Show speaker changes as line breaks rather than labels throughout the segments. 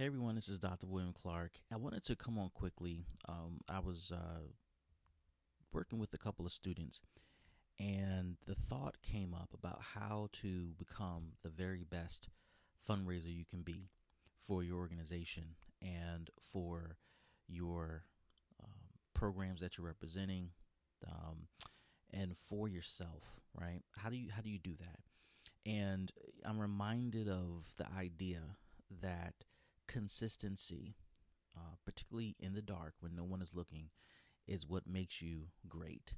Hey everyone, this is Dr. William Clark. I wanted to come on quickly. Um, I was uh, working with a couple of students, and the thought came up about how to become the very best fundraiser you can be for your organization and for your um, programs that you're representing, um, and for yourself. Right? How do you how do you do that? And I'm reminded of the idea that consistency, uh, particularly in the dark when no one is looking, is what makes you great.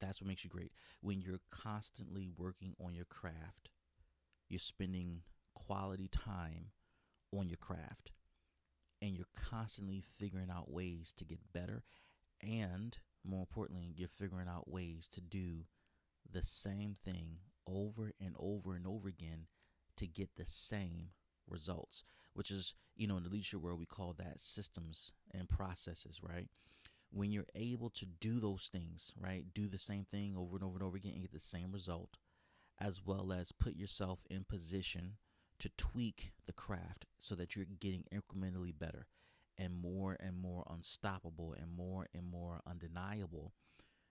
That's what makes you great. When you're constantly working on your craft, you're spending quality time on your craft, and you're constantly figuring out ways to get better. And more importantly, you're figuring out ways to do the same thing over and over and over again to get the same results, which is, you know, in the leadership world, we call that systems and processes, right? When you're able to do those things, right, do the same thing over and over and over again and get the same result, as well as put yourself in position to tweak the craft so that you're getting incrementally better and more and more unstoppable and more and more undeniable,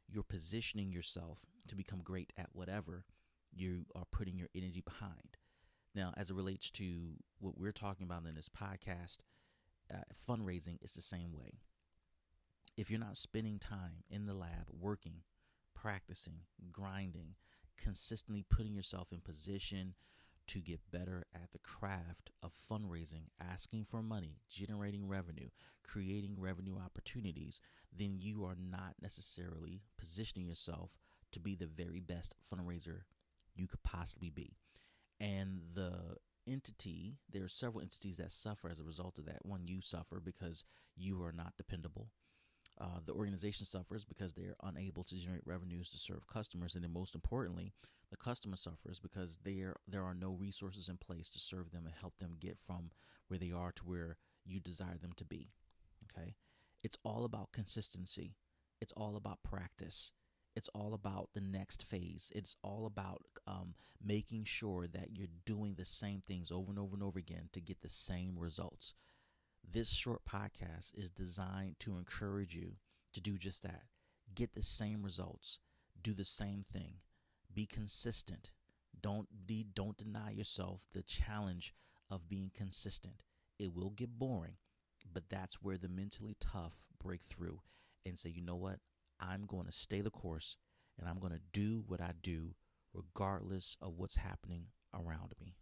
you're positioning yourself to become great at whatever you are putting your energy behind. Now, as it relates to what we're talking about in this podcast, uh, fundraising is the same way. If you're not spending time in the lab working, practicing, grinding, consistently putting yourself in position to get better at the craft of fundraising, asking for money, generating revenue, creating revenue opportunities, then you are not necessarily positioning yourself to be the very best fundraiser you could possibly be and the entity there are several entities that suffer as a result of that. One you suffer because you are not dependable. Uh, the organization suffers because they're unable to generate revenues to serve customers and then most importantly the customer suffers because there there are no resources in place to serve them and help them get from where they are to where you desire them to be okay? It's all about consistency. It's all about practice. It's all about the next phase. It's all about um, making sure that you're doing the same things over and over and over again to get the same results. This short podcast is designed to encourage you to do just that. Get the same results. Do the same thing. Be consistent. Don't be, don't deny yourself the challenge of being consistent. It will get boring, but that's where the mentally tough break through and say, you know what? I'm going to stay the course and I'm going to do what I do regardless of what's happening around me.